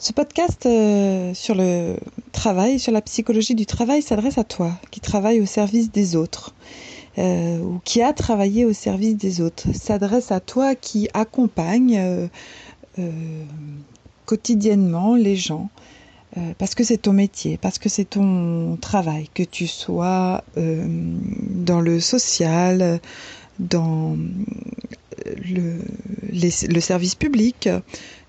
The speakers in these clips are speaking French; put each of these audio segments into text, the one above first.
Ce podcast euh, sur le travail, sur la psychologie du travail, s'adresse à toi qui travaille au service des autres euh, ou qui a travaillé au service des autres. S'adresse à toi qui accompagne euh, quotidiennement les gens parce que c'est ton métier, parce que c'est ton travail, que tu sois dans le social, dans le, le service public,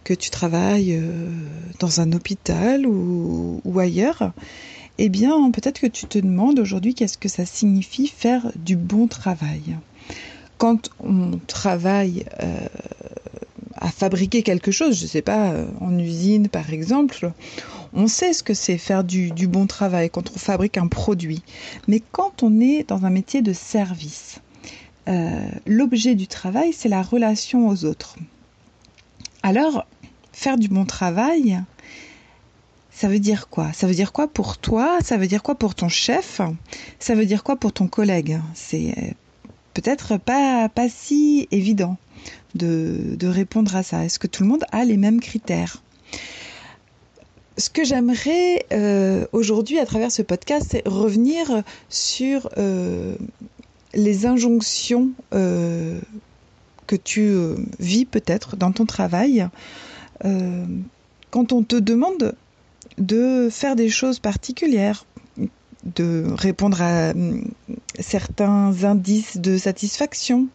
que tu travailles euh, dans un hôpital ou, ailleurs, eh bien peut-être que tu te demandes aujourd'hui qu'est-ce que ça signifie faire du bon travail. Quand on travaille euh, à fabriquer quelque chose, je ne sais pas, euh, en usine par exemple, on sait ce que c'est faire du, bon travail quand on fabrique un produit. Mais quand on est dans un métier de service, l'objet du travail, c'est la relation aux autres. Alors, faire du bon travail, ça veut dire quoi? Ça veut dire quoi pour toi? Ça veut dire quoi pour ton chef? Ça veut dire quoi pour ton collègue? C'est euh, peut-être pas, pas si évident de, répondre à ça. Est-ce que tout le monde a les mêmes critères? Ce que j'aimerais euh, aujourd'hui à travers ce podcast, c'est revenir sur euh, les injonctions que tu vis peut-être dans ton travail euh, quand on te demande de faire des choses particulières, de répondre à hum, certains indices de satisfaction,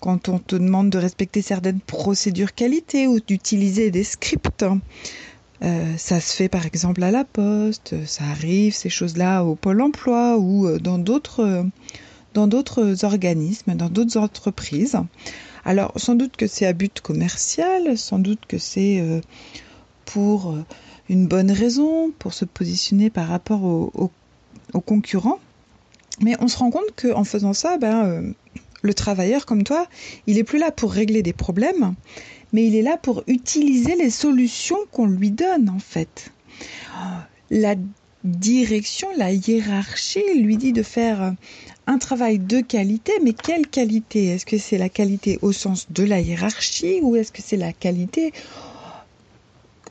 quand on te demande de respecter certaines procédures qualité ou d'utiliser des scripts. Euh, ça se fait par exemple à la poste, ça arrive ces choses-là au pôle emploi ou euh, dans d'autres organismes, dans d'autres entreprises. Alors sans doute que c'est à but commercial, sans doute que c'est euh, pour euh, une bonne raison, pour se positionner par rapport aux, concurrents. Mais on se rend compte qu'en faisant ça, ben, euh, le travailleur comme toi, il n'est plus là pour régler des problèmes, mais il est là pour utiliser les solutions qu'on lui donne en fait. La direction, la hiérarchie lui dit de faire un travail de qualité, mais quelle qualité? Est-ce que c'est la qualité au sens de la hiérarchie ou est-ce que c'est la qualité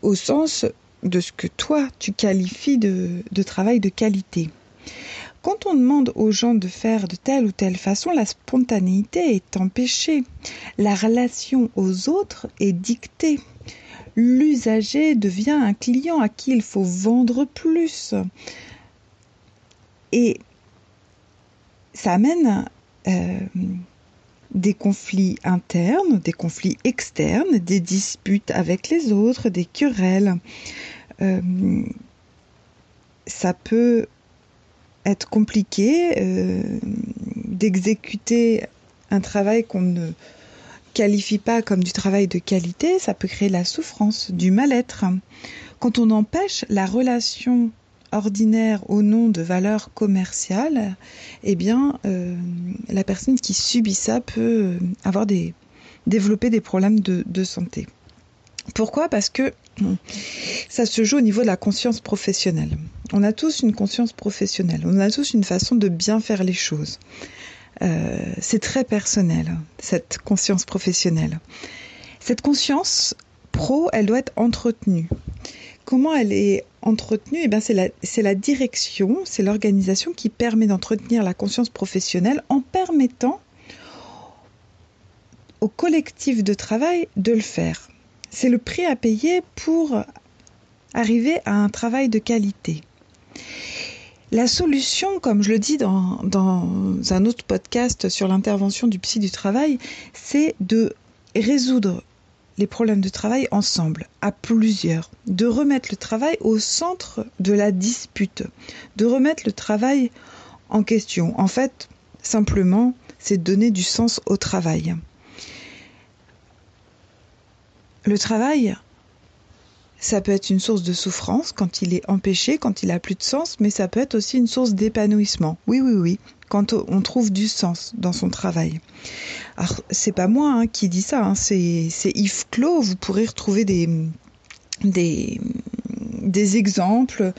au sens de ce que toi tu qualifies de, travail de qualité? Quand on demande aux gens de faire de telle ou telle façon, la spontanéité est empêchée. La relation aux autres est dictée. L'usager devient un client à qui il faut vendre plus. Et ça amène euh, des conflits internes, des conflits externes, des disputes avec les autres, des querelles. Euh, ça peut être compliqué euh, d'exécuter un travail qu'on ne qualifie pas comme du travail de qualité, ça peut créer la souffrance, du mal-être. Quand on empêche la relation ordinaire au nom de valeurs commerciales, eh bien, euh, la personne qui subit ça peut avoir des, développer des problèmes de, santé. Pourquoi? Parce que ça se joue au niveau de la conscience professionnelle. On a tous une conscience professionnelle, on a tous une façon de bien faire les choses. Euh, c'est très personnel, cette conscience professionnelle. Cette conscience pro, elle doit être entretenue. Comment elle est entretenue eh C'est la, la direction, c'est l'organisation qui permet d'entretenir la conscience professionnelle en permettant au collectif de travail de le faire. C'est le prix à payer pour arriver à un travail de qualité. La solution, comme je le dis dans, dans un autre podcast sur l'intervention du psy du travail, c'est de résoudre les problèmes de travail ensemble, à plusieurs, de remettre le travail au centre de la dispute, de remettre le travail en question. En fait, simplement, c'est donner du sens au travail. Le travail, ça peut être une source de souffrance quand il est empêché, quand il a plus de sens, mais ça peut être aussi une source d'épanouissement. Oui, oui, oui quand on trouve du sens dans son travail. Alors, c'est pas moi hein, qui dis ça, hein, c'est Yves Clos. Vous pourrez retrouver des, des, exemples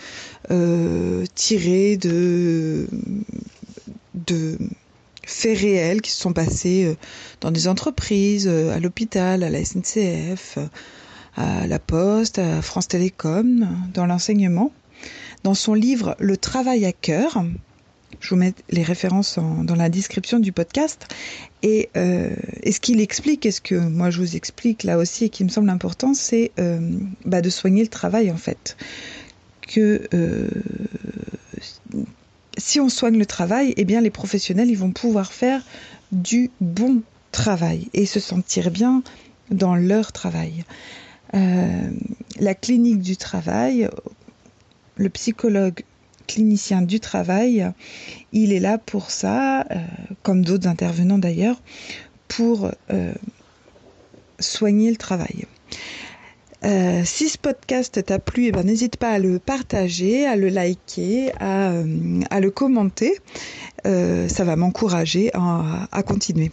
euh, tirés de, de faits réels qui se sont passés euh, dans des entreprises, euh, à l'hôpital, à la SNCF, à La Poste, à France Télécom, dans l'enseignement. Dans son livre Le travail à cœur, je vous mets les références dans la description du podcast. Et, euh, ce qu'il explique, et ce que moi je vous explique là aussi et qui me semble important, c'est euh, bah, de soigner le travail en fait. Que euh, si on soigne le travail, eh bien les professionnels ils vont pouvoir faire du bon travail et se sentir bien dans leur travail. La clinique du travail, le psychologue clinicien du travail, il est là pour ça, euh, comme d'autres intervenants d'ailleurs, pour euh, soigner le travail. Euh, si ce podcast t'a plu, eh ben, n'hésite pas à le partager, à le liker, à, le commenter. ça va m'encourager à continuer.